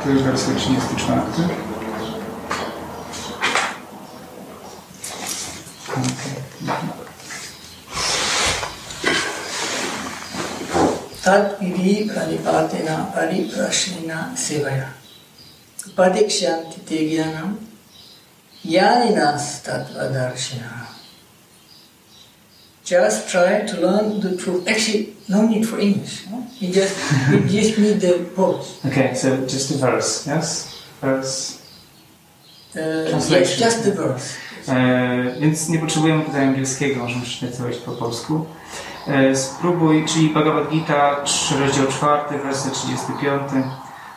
akty, werslecznistyczne akty. तद्विधि प्रतिपातेन परिप्रश्नेन सेवया उपाधिक्षान्ति ते Just try to learn the truth. Actually, no need for English. No? You just you just need the words. Okay, so just a verse, yes? Verse. Uh, yes, Translation. just the verse. E, więc nie potrzebujemy tutaj angielskiego, możemy przeczytać po polsku. E, spróbuj, czyli Bhagavad Gita, trz- rozdział 4, werset 35.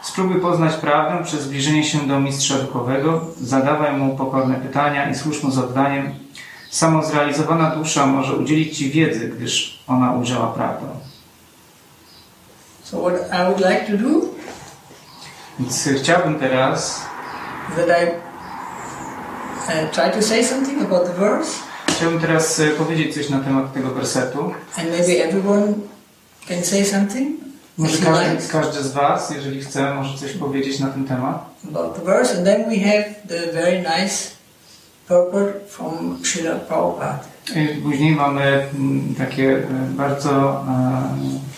Spróbuj poznać prawdę przez zbliżenie się do mistrza duchowego, zadawaj mu pokorne pytania i służ mu z oddaniem. Samozrealizowana dusza może udzielić Ci wiedzy, gdyż ona ujrzała prawdę. So what I would like to do Więc chciałbym teraz, that I uh, try to say something about the verse, chciałbym teraz e, powiedzieć coś na temat tego wersetu. and maybe everyone can say something. Może każdy, każdy z Was, jeżeli chce, może coś powiedzieć na ten temat. about the verse, and then we have the very nice purport from Srila Prabhupada. I Później mamy mm, takie e, bardzo e,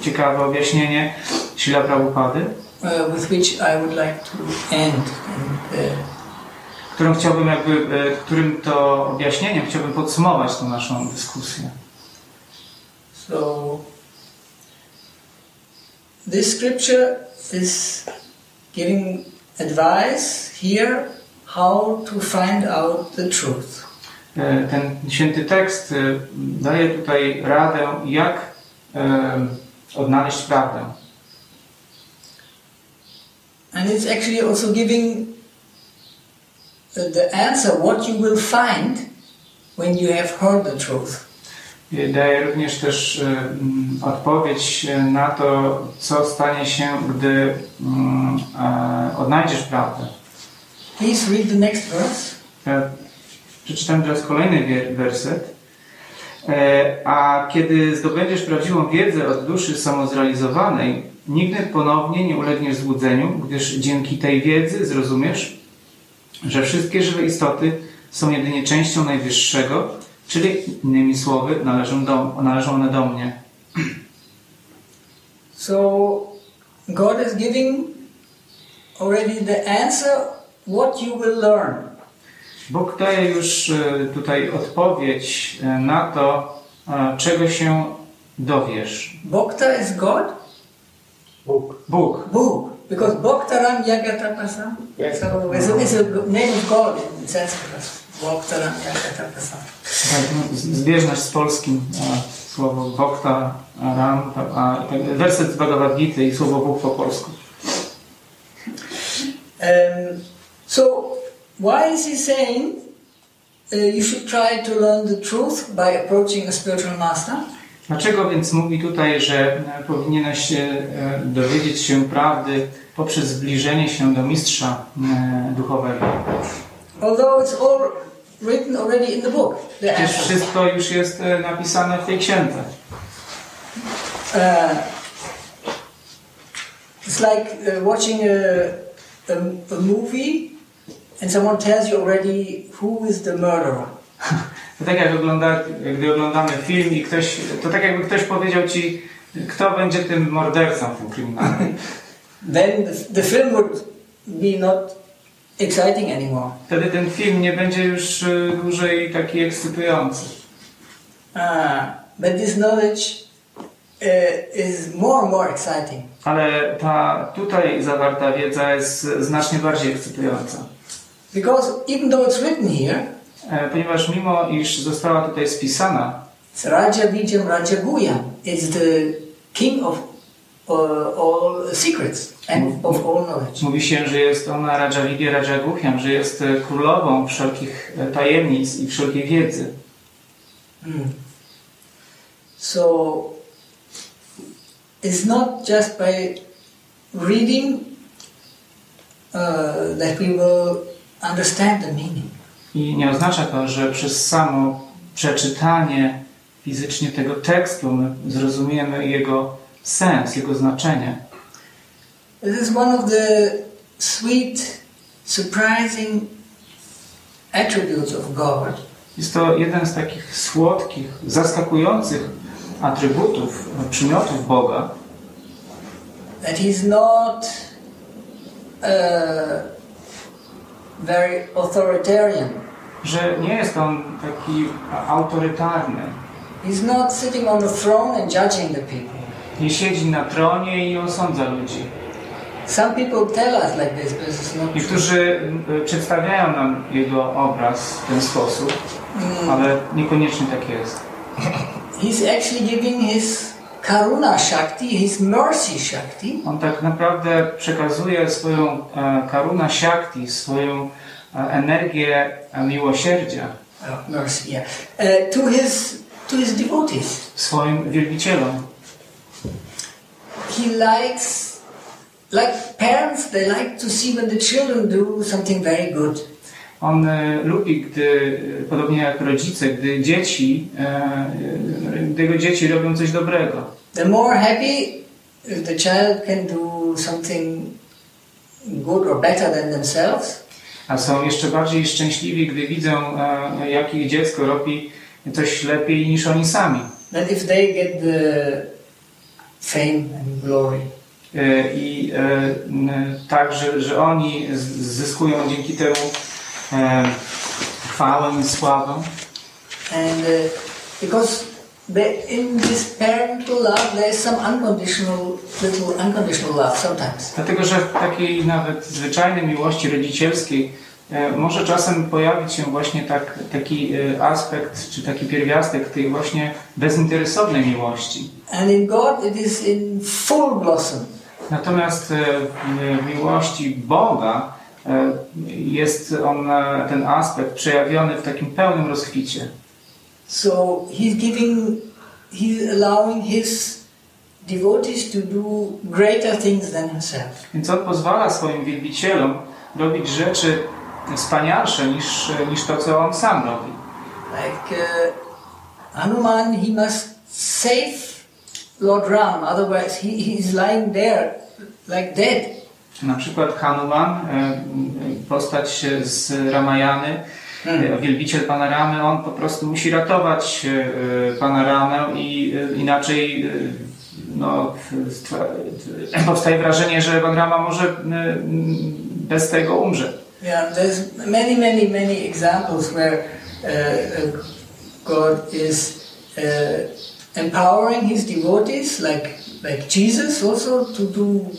ciekawe objaśnienie Sila Prabhupady, uh, with which I would like to end. Którym chciałbym jakby, e, którym to objaśnieniem chciałbym podsumować tą naszą dyskusję. so, this scripture is giving advice here how to find out the truth. Ten święty tekst daje tutaj radę, jak odnaleźć prawdę. And it's actually also giving the answer what you will find when you have heard the truth. Daje również też mm, odpowiedź na to, co stanie się, gdy mm, odnajdziesz prawdę. Please read the next verse. Przeczytam teraz kolejny wier- werset. E, A kiedy zdobędziesz prawdziwą wiedzę od duszy samozrealizowanej, nigdy ponownie nie ulegniesz złudzeniu, gdyż dzięki tej wiedzy zrozumiesz, że wszystkie żywe istoty są jedynie częścią Najwyższego, czyli innymi słowy należą, do, należą one do mnie. So God is giving already the answer what you will learn. Bóg daje już e, tutaj odpowiedź e, na to, e, czego się dowiesz. Bhakta is God, Bóg. Bóg. Bhuk, because Bhaktaram Yagatapasa. Yes. So it's a, a name of God in Sanskrit. Bhaktaram Yagatapasa. Tak, no, z- zbieżność z polskim e, słowo Bhakta, Ram, a, a werset z Bhagavad Gita i słowo Bóg po polsku. Um, so why is he saying uh, you should try to learn the truth by approaching a spiritual master? Dlaczego więc mówi tutaj, że e, powinieneś się e, dowiedzieć się prawdy poprzez zbliżenie się do mistrza e, duchowego? Although it's all written already in the book, the Przecież wszystko już jest e, napisane w tej księdze. Uh, it's like uh, watching a, a, a movie and someone tells you already who is the murderer. To tak jak ogląda, gdy oglądamy film i ktoś, to tak jakby ktoś powiedział ci, kto będzie tym mordercą w tym kryminalnym. Then the, film would be not exciting anymore. Wtedy ten film nie będzie już e, dłużej taki ekscytujący. Uh, but this knowledge uh, is more and more exciting. Ale ta tutaj zawarta wiedza jest znacznie bardziej ekscytująca. Because even though it's written here, E, Ponieważ mimo iż została tutaj spisana, Raja Vijam Raja Guyam. It's the king of uh, all secrets and of all knowledge. mówi się, że jest ona Raja Vidya Raja Guhyam, że jest e, królową wszelkich e, tajemnic i wszelkiej wiedzy. Mm. So it's not just by reading uh, that we will understand the meaning. I nie oznacza to, że przez samo przeczytanie fizycznie tego tekstu, my zrozumiemy jego sens, jego znaczenie. This is one of the sweet, surprising attributes of God. Jest to jeden z takich słodkich, zaskakujących atrybutów, przymiotów Boga, That He's not uh, very authoritarian. że nie jest on taki autorytarny. He's not sitting on the throne and judging the people. Nie siedzi na tronie i osądza ludzi. Some people tell us like this, but it's not. Niektórzy y, przedstawiają nam jego obraz w ten sposób, ale niekoniecznie tak jest. He's actually giving his karuna shakti, his mercy shakti, On tak naprawdę przekazuje swoją karuna shakti, swoją energię miłosierdzia oh, mercy, yeah, uh, to his to his devotees. swoim wielbicielom. He likes, like parents, they like to see when the children do something very good. On e, lubi, gdy, e, podobnie jak rodzice, gdy dzieci, e, gdy jego dzieci robią coś dobrego. The more happy the child can do something good or better than themselves, A są jeszcze bardziej szczęśliwi, gdy widzą, jak ich dziecko robi coś lepiej niż oni sami. than if they get the fame and glory. I e, tak, że, że oni zyskują dzięki temu chwałę i sławę. And uh, because in this parental love, there is some unconditional, little unconditional love sometimes. Dlatego, że w takiej nawet zwyczajnej miłości rodzicielskiej e, może czasem pojawić się właśnie tak, taki e, aspekt, czy taki pierwiastek tej właśnie bezinteresownej miłości. And in God, it is in full blossom. Natomiast e, w miłości Boga e, jest on, e, ten aspekt przejawiony w takim pełnym rozkwicie. So he's giving, he's allowing his devotees to do greater things than himself. Więc on pozwala swoim wielbicielom robić rzeczy wspanialsze niż, niż to, co on sam robi. Like uh, Hanuman, he must save Lord Ram, otherwise he, he's lying there like dead. Na przykład Hanuman, e, postać z Ramayany, e, wielbiciel Panoramy, on po prostu musi ratować e, Panoramę i e, inaczej no, powstaje wrażenie, że Panorama może e, bez tego umrze. Yeah, there's many, many, many examples where uh, God is uh, empowering His devotees, like like Jesus, also to do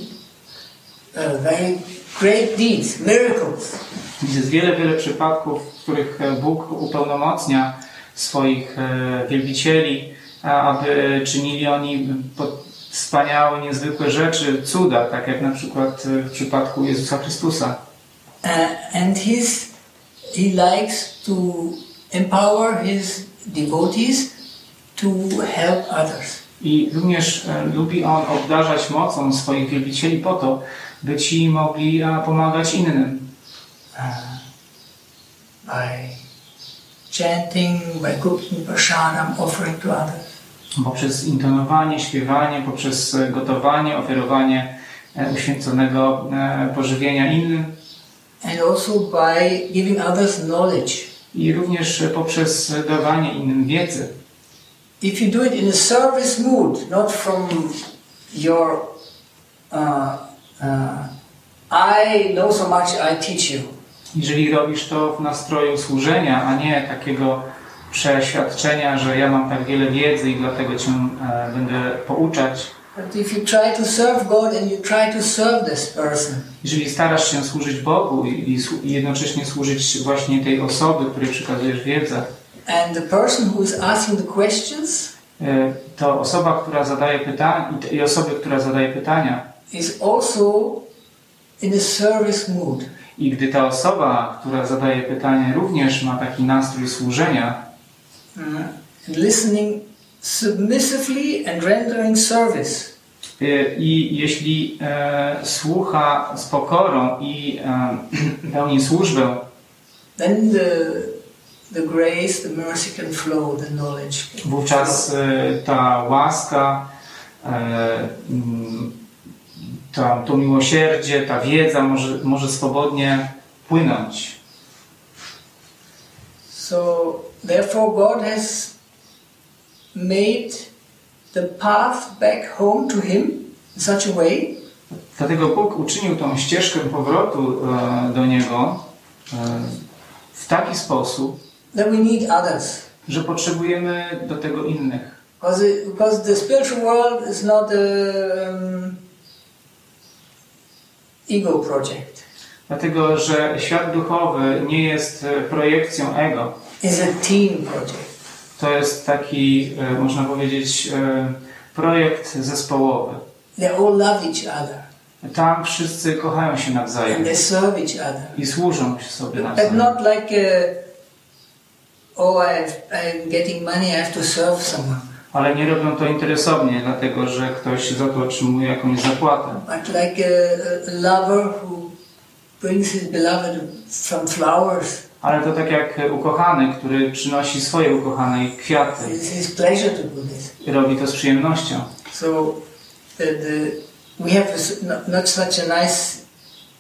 very great deeds, miracles. Jest wiele, wiele przypadków, w których e, Bóg upełnomocnia swoich e, wielbicieli, aby czynili oni wspaniałe, niezwykłe rzeczy, cuda, tak jak na przykład e, w przypadku Jezusa Chrystusa. Uh, and his, he likes to empower his devotees to help others. I również e, lubi On obdarzać mocą swoich wielbicieli po to, by ci mogli pomagać innym. by chanting, by cooking prasadam, offering to others. Poprzez intonowanie, śpiewanie, poprzez e, gotowanie, ofiarowanie e, uświęconego e, pożywienia innym. And also by giving others knowledge. i również poprzez dawanie innym wiedzy. If you do it in a service mood, not from your, uh, I know so much, I teach you. Jeżeli robisz to w nastroju służenia, a nie takiego przeświadczenia, że ja mam tak wiele wiedzy i dlatego cię e, będę pouczać. Jeżeli starasz się służyć Bogu i, i, jednocześnie służyć właśnie tej osoby, której przekazujesz wiedzę, and the person who is asking the questions e, to osoba, która zadaje pytania i osoby, która zadaje pytania is also in a service mood. i gdy ta osoba, która zadaje pytanie również ma taki nastrój służenia, and listening submissively and rendering service, Y, I jeśli e, słucha z pokorą i e, pełni służbę, then the the grace, the mercy can flow, the knowledge. Wówczas e, ta łaska, e, mm, ta, to miłosierdzie, ta wiedza może, może swobodnie płynąć. So, therefore, God has made the path back home to Him in such a way Dlatego Bóg uczynił tą ścieżkę powrotu e, do Niego e, w taki sposób, that we need others. że potrzebujemy do tego innych. Because, because the spiritual world is not a um, ego project. Dlatego, że świat duchowy nie jest e, projekcją ego. It's a team project. To jest taki, e, można powiedzieć, e, projekt zespołowy. They all love each other Tam wszyscy kochają się and nawzajem they serve each other. i służą się sobie But nawzajem. not like, uh, oh, I'm getting money, I have to serve someone. Ale nie robią to interesownie, dlatego że ktoś za to otrzymuje jakąś zapłatę. But like a, a lover who brings his beloved some flowers. Ale to tak jak ukochany, który przynosi swojej ukochanej kwiaty. It's his pleasure to do this. I robi to z przyjemnością. So the, the, we have not such a nice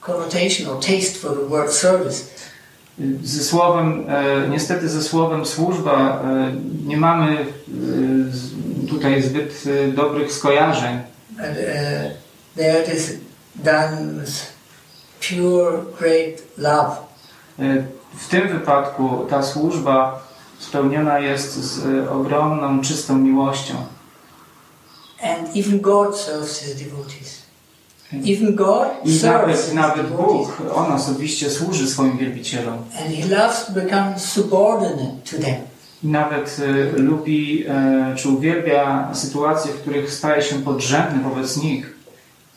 connotation or taste for the word service. Ze słowem, e, niestety ze słowem służba e, nie mamy e, tutaj zbyt dobrych skojarzeń. And uh, there is done pure, great love. W tym wypadku ta służba spełniona jest z ogromną, czystą miłością. And even God serves his devotees. Even God I serves nawet, nawet. Bóg, On osobiście służy swoim wielbicielom. And he loves to become subordinate to them. I nawet e, lubi e, czy uwielbia sytuacje, w których staje się podrzędny wobec nich.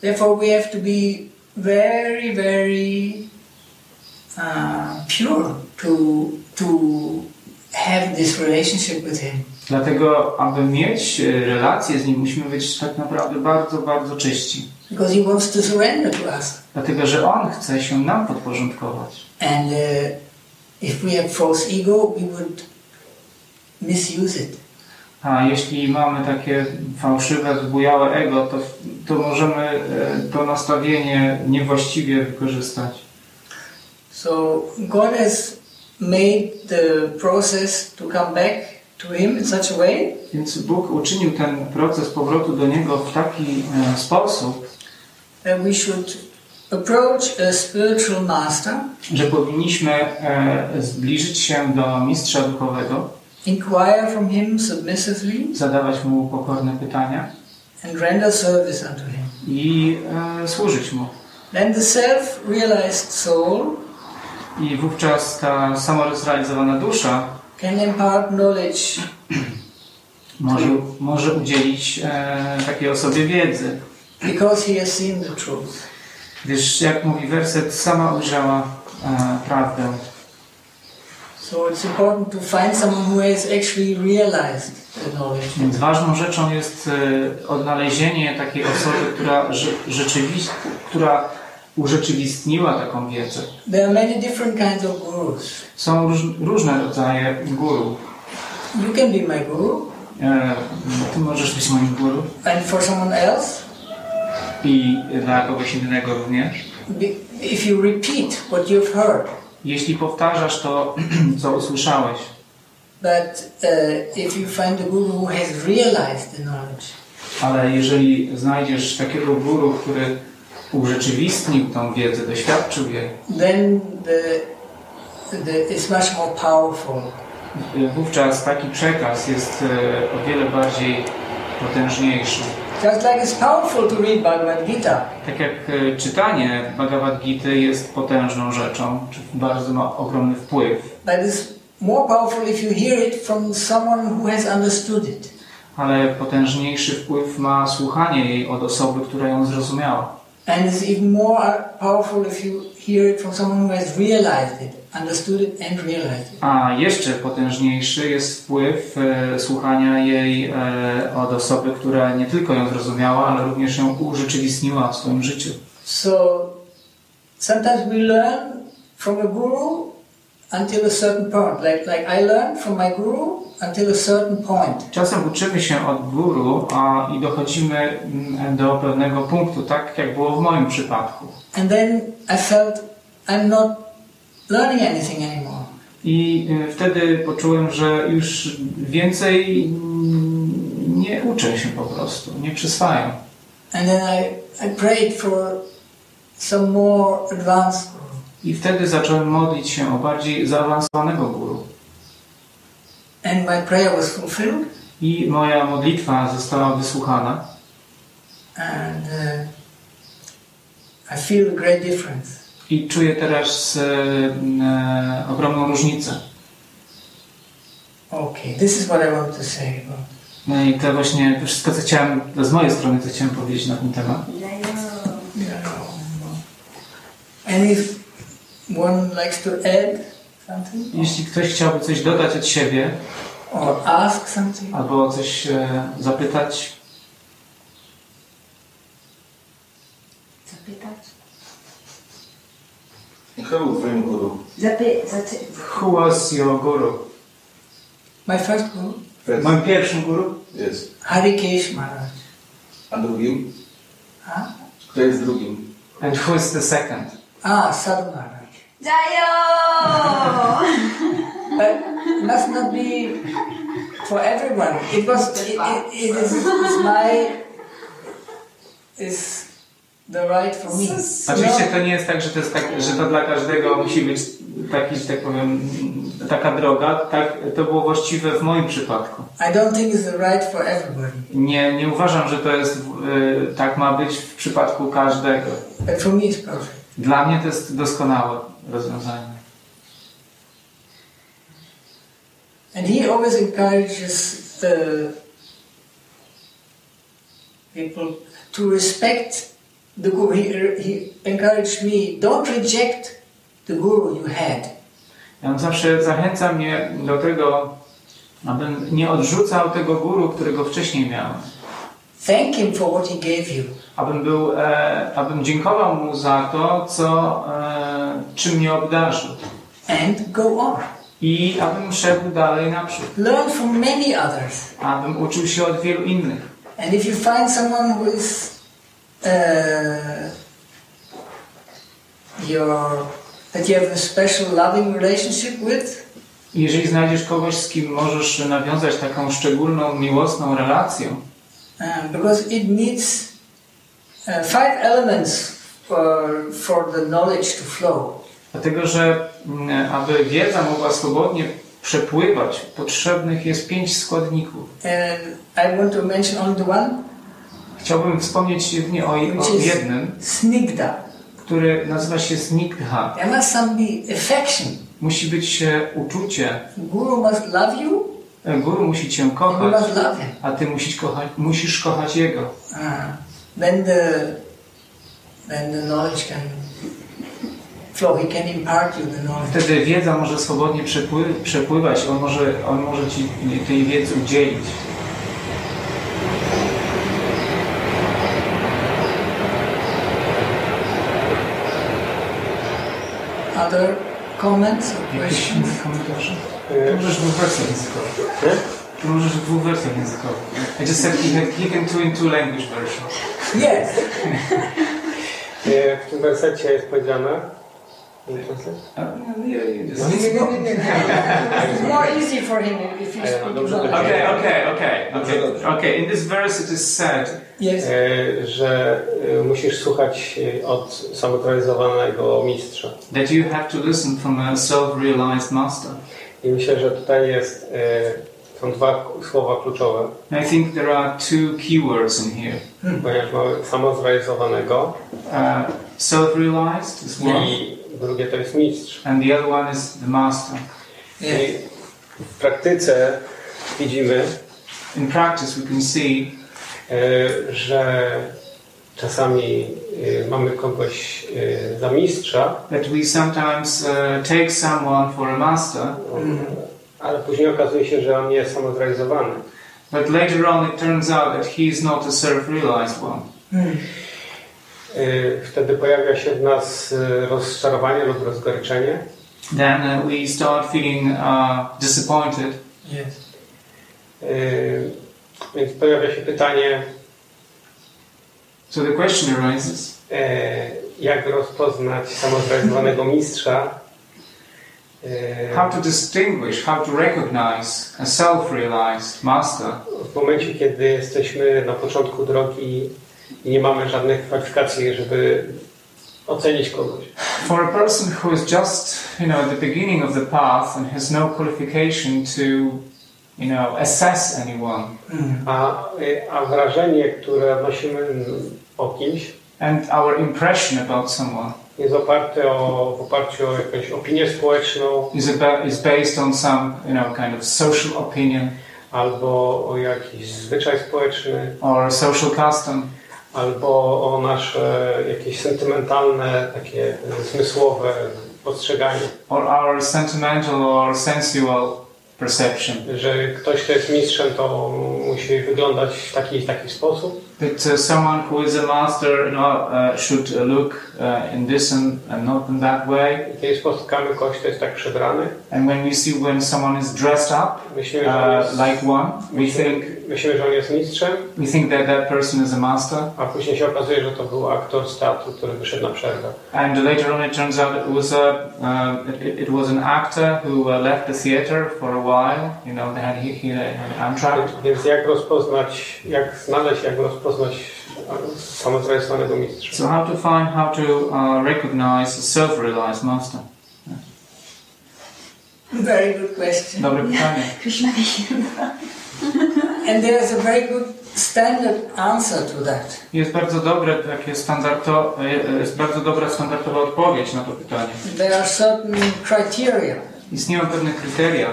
Therefore, we have to be very, very uh, pure to, to have this relationship with him. Dlatego, aby mieć e, relacje z Nim, musimy być tak naprawdę bardzo, bardzo czyści. Because he wants to surrender to us. Dlatego, że On chce się nam podporządkować. And uh, if we have false ego, we would misuse it. A jeśli mamy takie fałszywe, wybujałe ego, to, to możemy e, to nastawienie niewłaściwie wykorzystać. So God has made the process to come back to Him in such a way Więc Bóg uczynił ten proces powrotu do Niego w taki e, sposób, we should approach a spiritual master, że powinniśmy e, zbliżyć się do mistrza duchowego, inquire from Him submissively, zadawać mu pokorne pytania and render service unto Him. i e, służyć mu. Then the self-realized soul I wówczas ta samorozrealizowana dusza can impart knowledge może, może udzielić e, takiej osobie wiedzy. Because he has seen the truth. Gdyż, jak mówi werset, sama ujrzała e, prawdę. So it's important to find someone who has actually realized the knowledge. Więc ważną rzeczą jest e, odnalezienie takiej osoby, która, rze, rzeczywi- która urzeczywistniła taką wiedzę. There are many different kinds of gurus. Są róż, różne rodzaje guru. You can be my guru, E, ty możesz być moim guru and for someone else, i dla kogoś innego również. if you repeat what you've heard. Jeśli powtarzasz to, co usłyszałeś, But uh, if you find a guru who has realized the knowledge, ale jeżeli znajdziesz takiego guru, który urzeczywistnił tą wiedzę, doświadczył jej, then the, the, it's much more powerful. wówczas taki przekaz jest e, o wiele bardziej potężniejszy. Just like it's powerful to read Bhagavad Gita, Tak jak e, czytanie Bhagavad Gita jest potężną rzeczą, czy bardzo ma ogromny wpływ, but it's more powerful if you hear it from someone who has understood it. ale potężniejszy wpływ ma słuchanie jej od osoby, która ją zrozumiała. And it's even more powerful if you hear it from someone who has realized it, A jeszcze potężniejszy jest wpływ e, słuchania jej e, od osoby, która nie tylko ją zrozumiała, ale również ją urzeczywistniła w swoim życiu. So sometimes we learn from a guru until a certain point. Like, like I learned from my guru until a certain point. Czasem uczymy się od guru a, i dochodzimy mm, do pewnego punktu, tak jak było w moim przypadku. And then I felt I'm not learning anything anymore. I y, wtedy poczułem, że już więcej mm, nie uczę się po prostu, nie przyswajam. And then I, I prayed for some more advanced guru. I wtedy zacząłem modlić się o bardziej zaawansowanego guru. And my prayer was fulfilled. I moja modlitwa została wysłuchana. And uh, I feel a great difference. I czuję teraz e, e, ogromną różnicę. Okay, this is what I want to say. No i to właśnie to wszystko, co chciałem, z mojej strony, co chciałem powiedzieć na ten temat. And if one likes to add something Jeśli ktoś chciałby coś dodać od siebie, or ask something, albo coś e, Zapytać? Kto był twoim guru? Zapy... Zacy... who was your guru? my first guru, First. Moim pierwszym guru? Jest. Harikesh Maharaj. A drugim? Huh? Kto jest drugim? And who is the second? Ah, Sadhu Maharaj. Jajo! But must not be for everyone. It was. It, it, it is is my is the right for me. Oczywiście to nie jest tak, że to, jest tak, że to dla każdego musi być taki, że tak powiem, taka droga. Tak, to było właściwe w moim przypadku. I don't think it's the right for everybody. Nie, nie uważam, że to jest, y, tak ma być w przypadku każdego. But for me, it's perfect. Dla mnie to jest doskonałe rozwiązanie. And he always encourages uh, people to respect the guru. He, he encouraged me, don't reject the guru you had. Ja on zawsze zachęca mnie do tego, abym nie odrzucał tego guru, którego wcześniej miałem. Thank him for what he gave you. Abym, był, e, abym dziękował mu za to, co, e, czym mnie obdarzył. And go on. I abym szedł dalej naprzód. Learn from many others. Abym uczył się od wielu innych. And if you find someone who is uh, your that you have a special loving relationship with, Jeżeli znajdziesz kogoś, z kim możesz nawiązać taką szczególną, miłosną relację, uh, because it needs uh, five elements for, for the knowledge to flow. dlatego że mm, aby wiedza mogła swobodnie przepływać, potrzebnych jest pięć składników. And I want to mention only the one, Chciałbym wspomnieć jedynie o, o jednym, snigdha. który nazywa się snigdha. There must be affection. Musi być e, uczucie. Guru must love you, E, Guru musi cię and you kochać, must love him. a ty musisz kochać, musisz kochać jego. Uh, then the then the knowledge can flow. He can impart you the knowledge. Wtedy wiedza może swobodnie przepły, przepływać, on może, on może ci tej wiedzy udzielić. Other comments or questions? inne komentarze? Ty możesz dwóch wersjach językowych. Ty możesz w dwóch wersjach językowych. I just said he, had, he can do in two language versions. Yes. E, W tym wersecie jest powiedziane. It's more easy for him if English. Okay, okay, okay, okay. Okay, in this verse it is said Yes. E, Że e, musisz słuchać e, od samorealizowanego mistrza. that you have to listen from a self-realized master. I myślę, że tutaj jest, są dwa słowa kluczowe, I think there are two keywords in here. ponieważ mamy samozrealizowanego Uh, self-realized is one, i drugie to jest mistrz. and the other one is the master. I w praktyce widzimy, In practice, we can see e, że czasami e, mamy kogoś e, za mistrza, that we sometimes take someone for a master, ale później okazuje się, że on nie jest samozrealizowany. but later on it turns out that he is not a self-realized one. Y, Wtedy pojawia się w nas y, rozczarowanie lub rozgoryczenie. then uh, we start feeling uh, disappointed. Yes. Yy, Więc pojawia się pytanie, So the question arises jak rozpoznać samozrealizowanego mistrza. How to distinguish, how to recognize a self realized master W momencie, kiedy jesteśmy na początku drogi i nie mamy żadnych kwalifikacji, żeby ocenić kogoś. for a person who is just, you know, at the beginning of the path and has no qualification to, you know, assess anyone. A, a wrażenie, które odnosimy o kimś, And our impression about someone jest oparte o, w oparciu o jakąś opinię społeczną is, about, is based on some, you know, kind of social opinion albo o jakiś zwyczaj społeczny, or social custom. Albo o nasze jakieś sentymentalne, takie zmysłowe postrzeganie, or our sentimental or sensual perception. że ktoś, kto jest mistrzem, to musi wyglądać w taki taki sposób. That uh, someone who is a master you know, uh, should look uh, in this and, and not in that way. Kiedy spotykamy kogoś, kto jest tak przebrany, And when we see when someone is dressed up myślimy, uh, jest, like one, we think myślimy, że on jest mistrzem, we think that that person is a master. a później się okazuje, że to był aktor z teatru, który wyszedł na przerwę. And later on, it turns out it was a uh, it, it was an actor who uh, left the theater for a while. You know, they had he, he had Amtrak. Więc jak rozpoznać, jak znaleźć, jak rozpoznać samozrealizowanego mistrza? So how to find how to uh, recognize a self-realized master? Very good question. Dobre pytanie. And there's a very good standard answer to that. Jest bardzo dobre takie standardo, e, jest bardzo dobra standardowa odpowiedź na to pytanie. There are certain criteria, Istnieją pewne kryteria,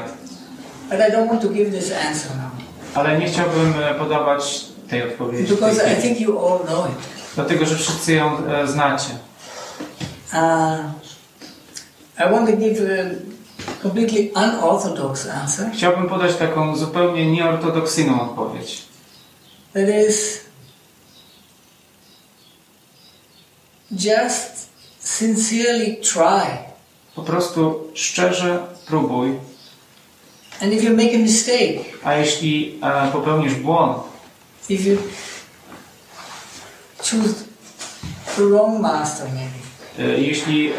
but I don't want to give this answer now ale nie chciałbym e, podawać tej odpowiedzi. w tej because I think you all know it. Dlatego, że wszyscy ją e, znacie. Uh, I want to give a completely unorthodox answer. Chciałbym podać taką zupełnie nieortodoksyjną odpowiedź. That is just sincerely try. Po prostu szczerze próbuj, And if you make a mistake, a jeśli e, popełnisz błąd, if you choose the wrong master, maybe, e, jeśli e,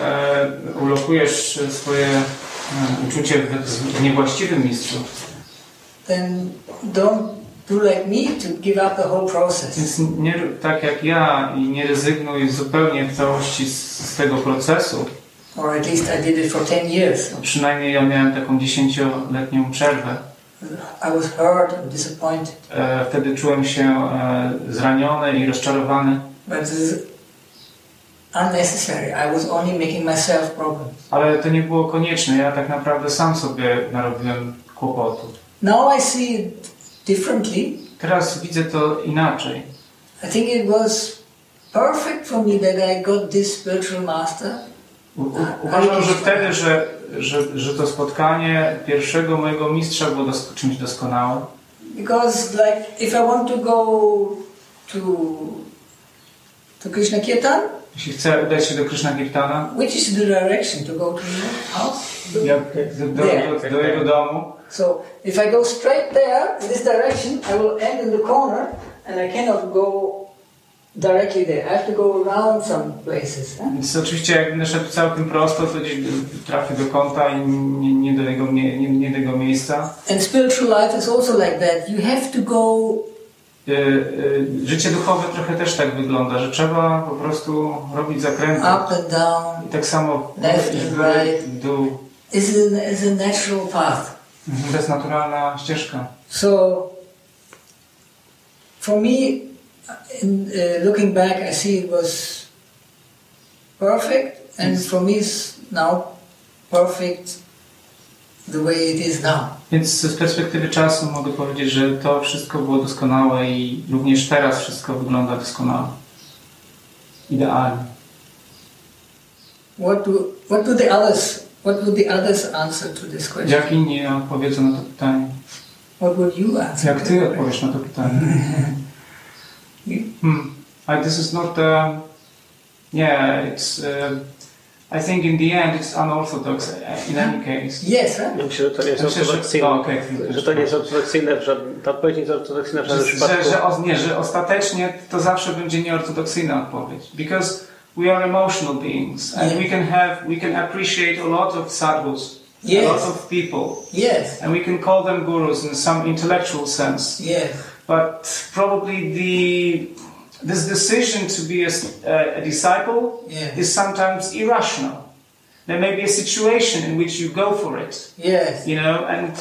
ulokujesz swoje e, uczucie w, w niewłaściwym mistrzu, then don't do like me to give up the whole process. Więc nie tak jak ja i nie rezygnuj zupełnie w całości z, z tego procesu. Or at least I did it for 10 years. Przynajmniej ja miałem taką dziesięcioletnią przerwę. I was hurt and disappointed. E, wtedy czułem się e, zraniony i rozczarowany, But this is unnecessary. I was only making myself problems. ale to nie było konieczne. Ja tak naprawdę sam sobie narobiłem kłopotu. Now I see it differently. Teraz widzę to inaczej. I think it was perfect for me that I got this spiritual master. U, u, uważam, że wtedy, że, że, że to spotkanie pierwszego mojego mistrza było dos- czymś doskonałym. Because like if I want to go to to Krishna Kirtan, Jeśli chcę udać się do Krishna Kirtana, which is the direction to go to your house? jak do, do, do, do jego domu, So if I go straight there in this direction, I will end in the corner and I cannot go directly there. I have to go around some places. huh? Więc oczywiście jak będę szedł całkiem prosto, to gdzieś trafię do kąta i nie, nie, do, jego, nie, nie, nie do jego miejsca. And spiritual life is also like that. You have to go Y, y, Życie duchowe trochę też tak wygląda, że trzeba po prostu robić zakręty. up and down. I tak samo Left górę, right. dół. It's a, it's a natural path. To jest naturalna ścieżka. So for me, in, uh, looking back, I see it was perfect, and for me, it's now perfect the way it is now. Więc z perspektywy czasu mogę powiedzieć, że to wszystko było doskonałe i również teraz wszystko wygląda doskonale. Idealnie. What do what do the others what would the others answer to this question? Jak inni odpowiedzą na to pytanie? What would you answer? Jak ty odpowiesz na to pytanie? You- Hmm. I, this is not. Uh, yeah, it's. Uh, I think in the end it's unorthodox uh, in any case. Yes, huh? Ja myślę, że to nie jest Myślę, że- ortodoksyjne. o, okej. Że to nie jest ortodoksyjne w żadnym, ta odpowiedź nie jest ortodoksyjna w żadnym Że, przypadku. że, że, o- nie, że ostatecznie to zawsze będzie nieortodoksyjna odpowiedź. Because we are emotional beings and Yeah. we can have, we can appreciate a lot of sadhus, Yes. a lot of people, Yes, and we can call them gurus in some intellectual sense. yes, But probably the this decision to be uh, a disciple Yeah. is sometimes irrational. There may be a situation in which you go for it, yes, you know, and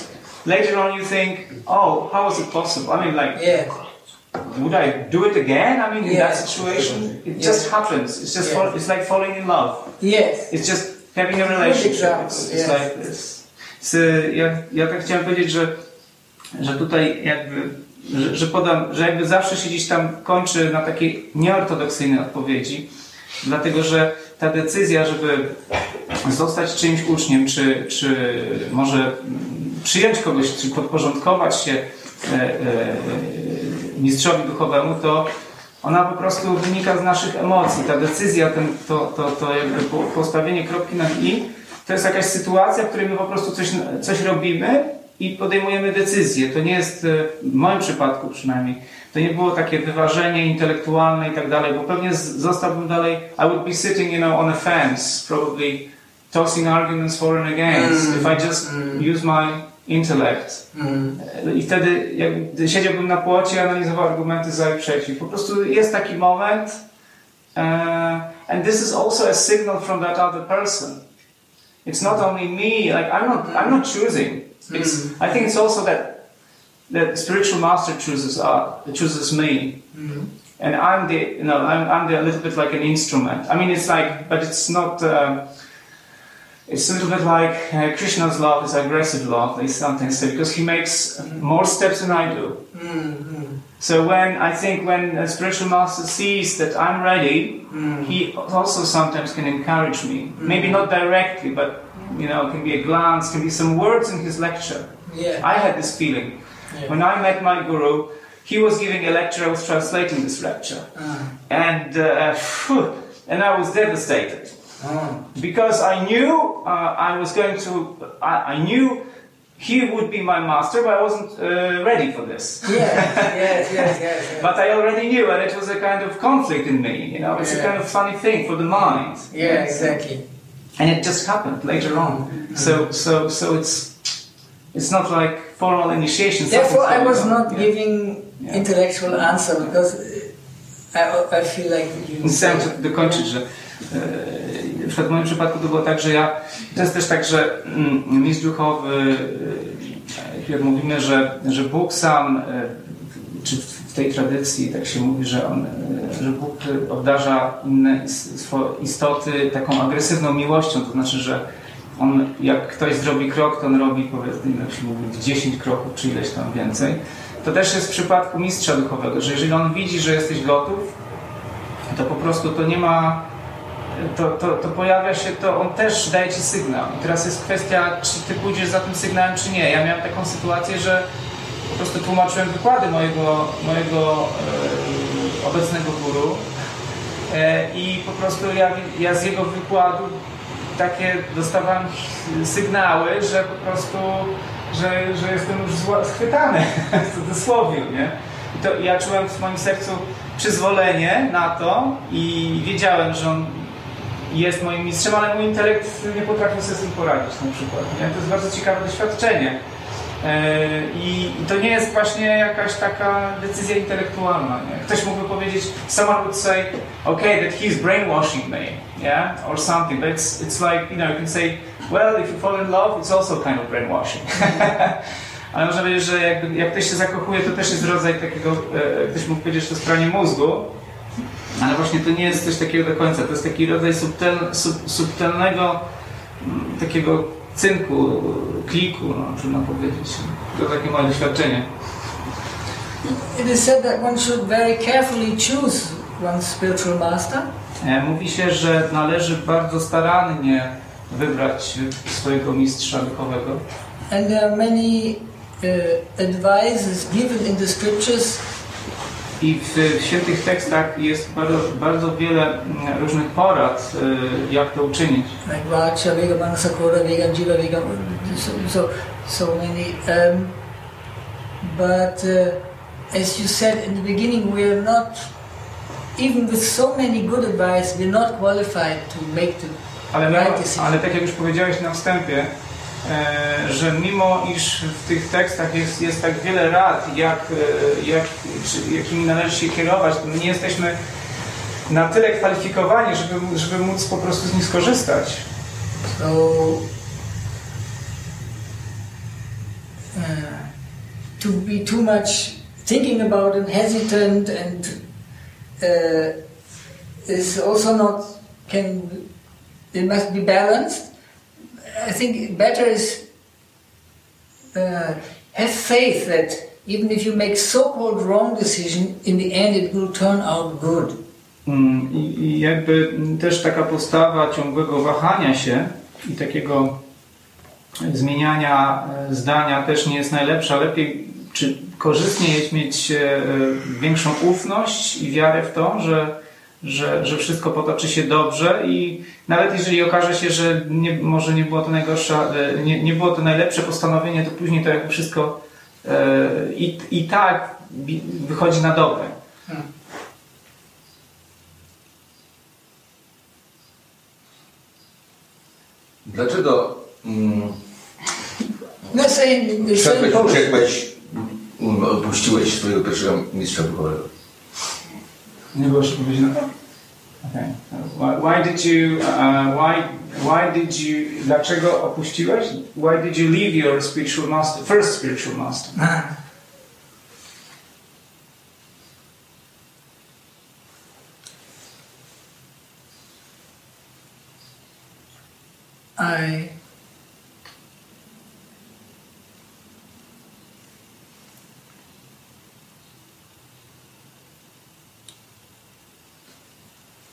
later on you think, oh, how is it possible? I mean, like, yes, would I do it again? I mean, in Yeah. that situation, it Yeah. just happens. It's just Yeah. fall, it's like falling in love. yes. It's just having a relationship. It's, it's yes. like this. So, ja, ja tak chciałem powiedzieć, że, że tutaj jakby, że, że podam, że jakby zawsze się gdzieś tam kończy na takiej nieortodoksyjnej odpowiedzi, dlatego że ta decyzja, żeby zostać czyimś uczniem, czy, czy może przyjąć kogoś, czy podporządkować się e, e, mistrzowi duchowemu, to ona po prostu wynika z naszych emocji. Ta decyzja, ten, to, to, to jakby po- postawienie kropki na i, to jest jakaś sytuacja, w której my po prostu coś, coś robimy i podejmujemy decyzję. To nie jest, e, w moim przypadku przynajmniej, to nie było takie wyważenie intelektualne i tak dalej, bo pewnie zostałbym dalej, I would be sitting, you know, on a fence, probably tossing arguments for and against, Mm, if I just mm. use my intellect. Mm. I wtedy jakby siedziałbym na płocie i analizował argumenty za i przeciw. Po prostu jest taki moment. Uh, and this is also a signal from that other person. It's not only me, like I'm not I'm not choosing. It's I think it's also that that spiritual master chooses uh, chooses me. Mm. And I'm the you know, I'm I'm the a little bit like an instrument. I mean it's like but it's not um, it's a little bit like uh, Krishna's love is aggressive love, they sometimes say, because he makes more steps than I do. Mm. Mm. So when I think when a spiritual master sees that I'm ready, Mm. he also sometimes can encourage me. Maybe not directly, but you know, it can be a glance, can be some words in his lecture. Yeah. I had this feeling. Yeah. When I met my guru, he was giving a lecture, I was translating this lecture. Ah. And, uh, phew, and I was devastated. Because I knew uh, I was going to, I, I knew he would be my master, but I wasn't uh, ready for this. Yes, yes, yes, yes. yes. But I already knew, and it was a kind of conflict in me. You know, it's a kind of funny thing for the mind. yeah, exactly. And it just happened later on. So, so, so it's it's not like formal initiation. Therefore, I was not Yeah. giving Yeah. intellectual answer because uh, I, I feel like you. Chciałem dokończyć, że e, na przykład w moim przypadku to było tak, że ja, to jest też tak, że mm, mistrz duchowy, e, jak mówimy, że, że Bóg sam, e, czy w tej tradycji tak się mówi, że, on, e, że Bóg obdarza inne istoty taką agresywną miłością, to znaczy, że on, jak ktoś zrobi krok, to on robi powiedzmy, jak się mówi, 10 kroków, czy ileś tam więcej. To też jest w przypadku mistrza duchowego, że jeżeli on widzi, że jesteś gotów, to po prostu to nie ma. To, to, to pojawia się, to on też daje ci sygnał. I teraz jest kwestia, czy ty pójdziesz za tym sygnałem, czy nie. Ja miałem taką sytuację, że po prostu tłumaczyłem wykłady mojego, mojego obecnego guru e, i po prostu ja, ja z jego wykładu takie dostawałem sygnały, że po prostu, że, że jestem już schwytany w cudzysłowie, nie? I to ja czułem w moim sercu przyzwolenie na to i wiedziałem, że on jest moim mistrzem, ale mój intelekt nie potrafił sobie z tym poradzić na przykład. Nie? To jest bardzo ciekawe doświadczenie. E, I to nie jest właśnie jakaś taka decyzja intelektualna. Nie? Ktoś mógłby powiedzieć, someone would say, okay, that he's brainwashing me, yeah, or something, but it's, it's like, you know, you can say, well, if you fall in love, it's also kind of brainwashing. Ale można powiedzieć, że jak, jak ktoś się zakochuje, to też jest rodzaj takiego, e, ktoś mógł powiedzieć, że to jest pranie mózgu, ale właśnie to nie jest coś takiego do końca. To jest taki rodzaj subtel, sub, subtelnego mm, takiego cynku, kliku, no, trudno powiedzieć. To takie moje doświadczenie. It is said that one should very carefully choose one's spiritual master. E, Mówi się, że należy bardzo starannie wybrać swojego mistrza duchowego. And there are many uh, advices given in the scriptures I w, w świętych tekstach jest bardzo, bardzo wiele mm, różnych porad, y, jak to uczynić. so, so, many. Um, but uh, as you said in the beginning, we are not, even with so many good advice, we're not qualified to make the Ale, right decision. ale tak jak już powiedziałeś na wstępie, że mimo iż w tych tekstach jest, jest tak wiele rad, jak, e, jak, czy, jakimi należy się kierować, to my nie jesteśmy na tyle kwalifikowani, żeby, żeby móc po prostu z nich skorzystać. So, uh, to be too much thinking about and hesitant and uh, is also not can it must be balanced. I think better is uh, have faith that even if you make so-called wrong decision, in the end it will turn out good. Mm, I, jakby też taka postawa ciągłego wahania się i takiego zmieniania e, zdania też nie jest najlepsza. Lepiej czy korzystnie jest mieć e, większą ufność i wiarę w to, że, że, że wszystko potoczy się dobrze i nawet jeżeli okaże się, że nie, może nie było to najgorsza, e, nie, nie było to najlepsze postanowienie, to później to jakby wszystko e, i, i tak wychodzi na dobre. Dlaczego mm, No post. uciekłeś, mm, odpuściłeś swojego pierwszego mistrza duchowego? Nie było jeszcze powiedzieć na to? Okay. Why, why did you, uh, why, why did you, dlaczego opuściłeś? Why did you leave your spiritual master, first spiritual master? I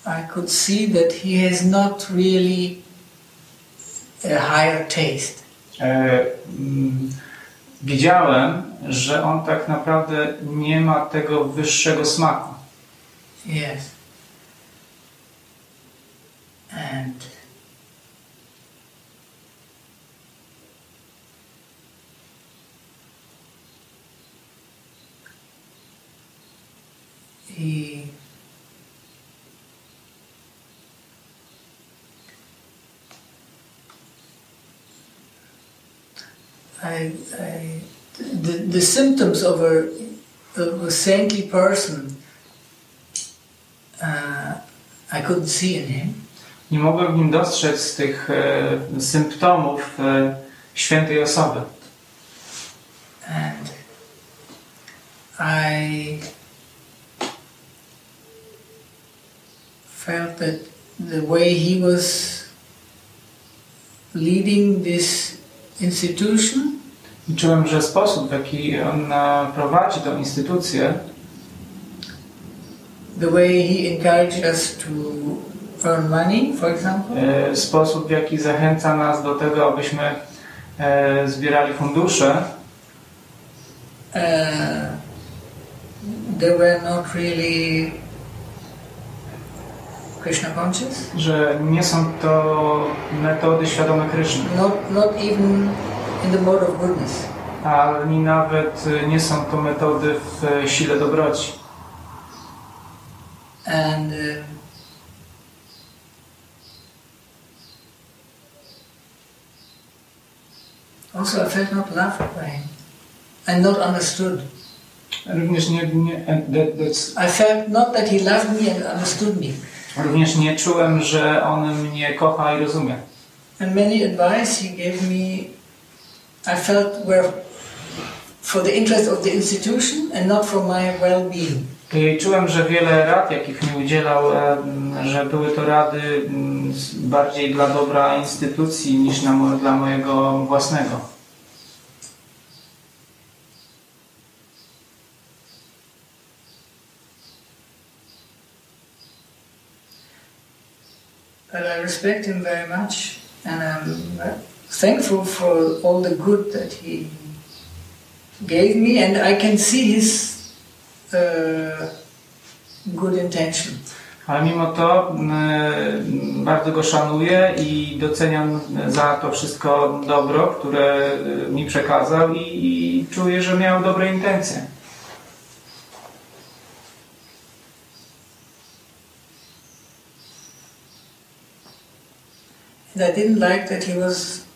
I could see that he has not really a higher taste. E, mm, widziałem, że on tak naprawdę nie ma tego wyższego smaku. Yes. And he I, I the, the symptoms of a, of a saintly person uh, I couldn't see in him. Nie mogłem w nim dostrzec tych e, symptomów e, świętej osoby. And I felt that the way he was leading this institution czułem, że sposób, w jaki on e, prowadzi tę instytucję, the way he encouraged us to earn money, for example, e, sposób, w jaki zachęca nas do tego, abyśmy e, zbierali fundusze, uh, they were not really Krishna conscious, że nie są to metody świadome Kryszny, not, not even in the mode of goodness. ani nawet e, nie są to metody w e, sile dobroci. And uh, also, I felt not loved by him and not understood. Również nie, nie, that, that's, I felt not that he loved me and understood me. również nie czułem, że on mnie kocha i rozumie. And many advice he gave me, I felt were for the interest of the institution and not for my well-being. I czułem, że wiele rad, jakich mi udzielał, em, że były to rady mm, bardziej dla dobra instytucji niż na, dla mojego własnego. But I respect him very much and I'm thankful for all the good that he gave me and I can see his uh, good intention. Ale mimo to mm, bardzo go szanuję i doceniam za to wszystko dobro, które y, mi przekazał i, i czuję, że miał dobre intencje. I didn't like that he was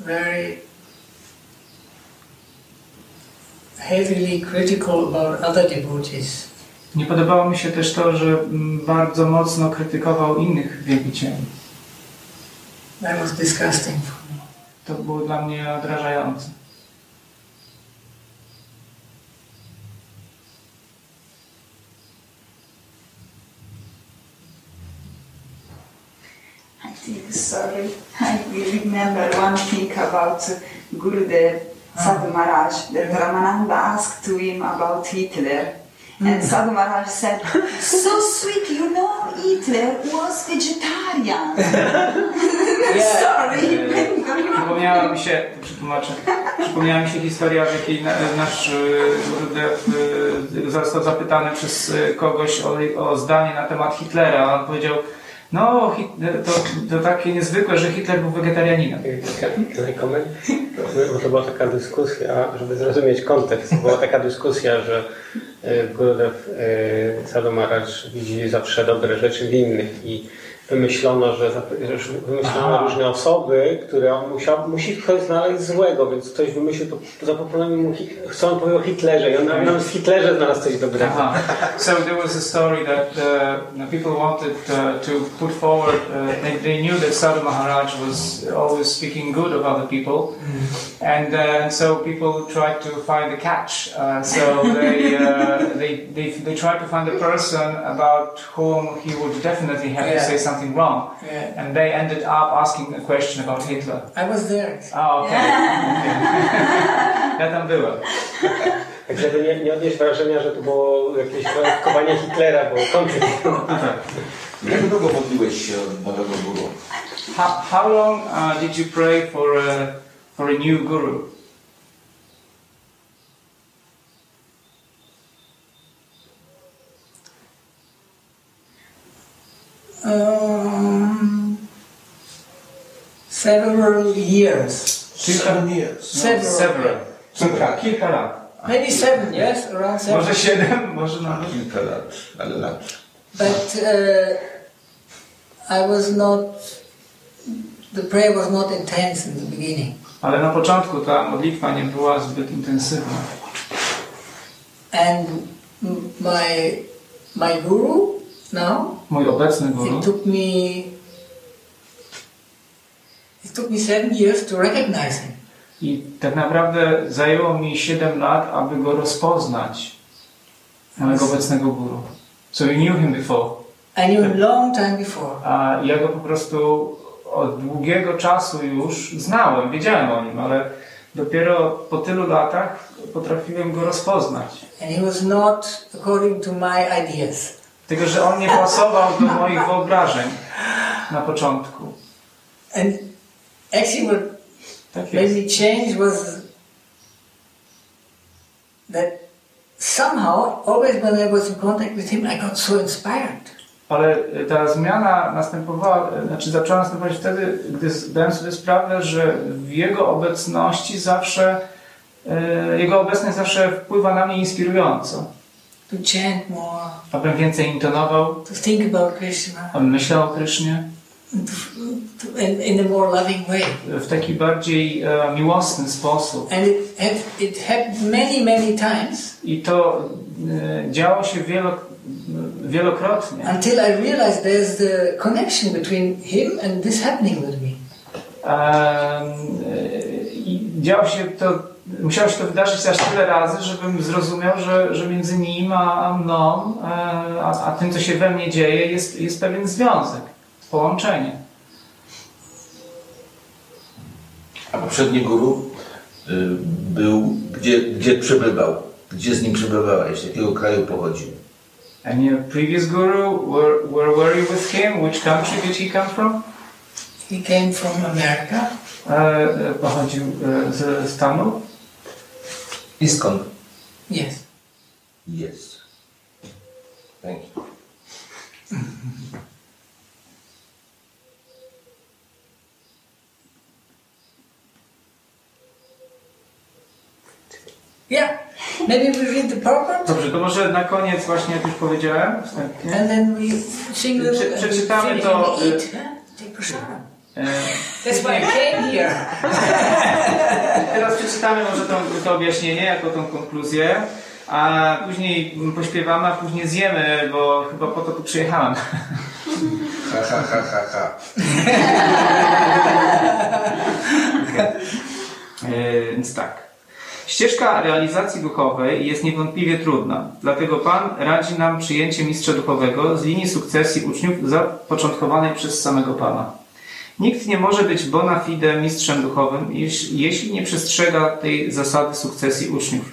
very heavily critical about other devotees. Nie podobało mi się też to, że mm, bardzo mocno krytykował innych wielbicieli. That was disgusting. To było dla mnie odrażające. Think, sorry, I will remember one thing about Gurudev Sadhu Maharaj that Ramananda asked to him about Hitler. And Sadhu Maharaj said, So sweet, you know, Hitler was vegetarian. sorry. Przypomniała mi się, przetłumaczę, przypomniała mi się historia, w jakiej na- nasz y, Gurudev y, został zapytany przez kogoś o, o zdanie na temat Hitlera. a On powiedział, no to, to takie niezwykłe, że Hitler był wegetarianinem. Bo to była taka dyskusja, żeby zrozumieć kontekst, była taka dyskusja, że e, Gurudev e, Sadhu Maharaj widzi zawsze dobre rzeczy w innych i wymyślono, że że wymyślono Aha. różne osoby, które on musiał, musi ktoś znaleźć złego, więc ktoś wymyślił, to zaproponował mu, Hi- chcą on powiedział o Hitlerze i on nam w Hitlerze znalazł coś dobrego. Aha. So there was a story that uh, people wanted uh, to put forward. Uh, they, they knew that Sadhu Maharaj was always speaking good of other people, and uh, so people tried to find a catch. Uh, so they, uh, they they they tried to find a person about whom he would definitely have to Yeah. say something wrong, Yeah. and they ended up asking a question about Hitler. I was there. Oh, okay. ja tam byłem. Tak, żeby nie, nie odnieść wrażenia, że to było jakieś kwalifikowanie Hitlera, bo konflikt. Jak długo modliłeś się od nowego guru? How, how long uh, did you pray for a, for a new guru? Um, several years. Seven years. Several. Several. Kilka. Kilka lat. Maybe seven, yes, around seven. Może siedem, może nawet. Kilka lat, ale lat. But uh, I was not, the prayer was not intense in the beginning. Ale na początku ta modlitwa nie była zbyt intensywna. And my, my guru now, Mój obecny guru it took me, it took me seven years to recognize him. i tak naprawdę zajęło mi 7 lat, aby go rozpoznać. Mojego obecnego guru. So you knew him before. I knew him long time before. A ja go po prostu od długiego czasu już znałem, wiedziałem o nim, ale dopiero po tylu latach potrafiłem go rozpoznać. And he was not according to my ideas. Tylko, że on nie pasował do moich wyobrażeń na początku. And actually what Tak made me change was that somehow, always when I was in contact with him, I got so inspired. Ale ta zmiana następowała, znaczy zaczęła następować wtedy, gdy zdałem sobie sprawę, że w jego obecności zawsze, e, jego obecność zawsze wpływa na mnie inspirująco. To chant more, Abym więcej intonował, to think about Krishna abym myślał o Krysznie to, in, in a more loving way. w taki bardziej e, miłosny sposób. And it, had, it happened many, many times I to e, działo się wielo, wielokrotnie. until I realized there's the connection between him and this happening with me. I działo się to, musiało się to wydarzyć aż tyle razy, żebym zrozumiał, że, że między nim a mną, e, a, a tym, co się we mnie dzieje, jest, jest pewien związek, połączenie. A poprzedni guru y, był, gdzie, gdzie przebywał? Gdzie z nim przebywałeś? Z jakiego kraju pochodził? And your previous guru, where, where were you with him? Which country did he come from? He came from America. E, e, pochodził e, ze Stanów. I skąd? Yes. Jest. Dzięki. Yeah, maybe we read the program Dobrze, to może na koniec właśnie, jak już powiedziałem wstępnie, and then we sing a Prze- przeczytamy to, eat. Yeah? Take e, That's why I came here. teraz przeczytamy może to, to objaśnienie, jako tą konkluzję, a później pośpiewamy, a później zjemy, bo chyba po to tu przyjechałem. Ha, ha, ha, ha, ha. E, Więc tak. Ścieżka realizacji duchowej jest niewątpliwie trudna, dlatego Pan radzi nam przyjęcie mistrza duchowego z linii sukcesji uczniów zapoczątkowanej przez samego Pana. Nikt nie może być bona fide mistrzem duchowym, jeś- jeśli nie przestrzega tej zasady sukcesji uczniów.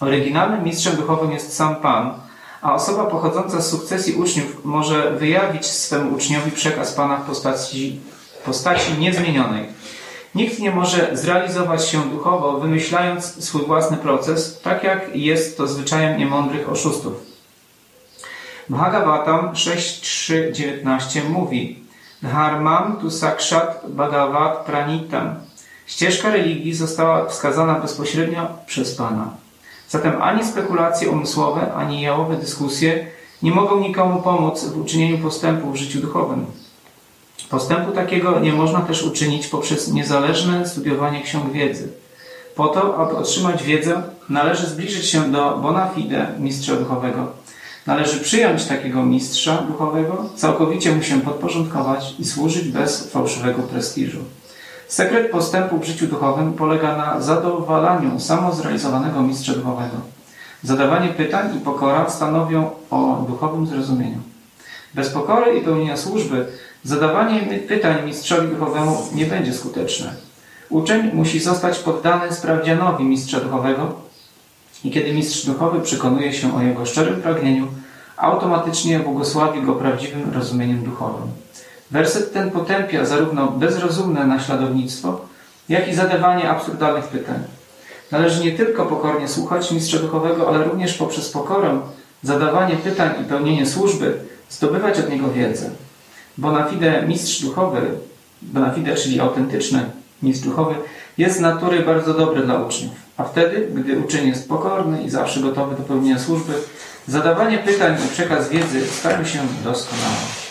Oryginalnym mistrzem duchowym jest sam Pan, a osoba pochodząca z sukcesji uczniów może wyjawić swemu uczniowi przekaz Pana w postaci, postaci niezmienionej. Nikt nie może zrealizować się duchowo, wymyślając swój własny proces, tak jak jest to zwyczajem niemądrych oszustów. Bhagavatam 6.3.19 mówi Dharmam tu sakshat bhagavat pranitam. Ścieżka religii została wskazana bezpośrednio przez Pana. Zatem ani spekulacje umysłowe, ani jałowe dyskusje nie mogą nikomu pomóc w uczynieniu postępu w życiu duchowym. Postępu takiego nie można też uczynić poprzez niezależne studiowanie ksiąg wiedzy. Po to, aby otrzymać wiedzę, należy zbliżyć się do bona fide, mistrza duchowego. Należy przyjąć takiego mistrza duchowego, całkowicie mu się podporządkować i służyć bez fałszywego prestiżu. Sekret postępu w życiu duchowym polega na zadowalaniu samozrealizowanego mistrza duchowego. Zadawanie pytań i pokora stanowią o duchowym zrozumieniu. Bez pokory i pełnienia służby zadawanie pytań mistrzowi duchowemu nie będzie skuteczne. Uczeń musi zostać poddany sprawdzianowi mistrza duchowego i kiedy mistrz duchowy przekonuje się o jego szczerym pragnieniu, automatycznie błogosławi go prawdziwym rozumieniem duchowym. Werset ten potępia zarówno bezrozumne naśladownictwo, jak i zadawanie absurdalnych pytań. Należy nie tylko pokornie słuchać mistrza duchowego, ale również poprzez pokorę, zadawanie pytań i pełnienie służby zdobywać od niego wiedzę. Bona fide mistrz duchowy, bona fide, czyli autentyczny mistrz duchowy, jest z natury bardzo dobry dla uczniów. A wtedy, gdy uczeń jest pokorny i zawsze gotowy do pełnienia służby, zadawanie pytań i przekaz wiedzy stają się doskonałe.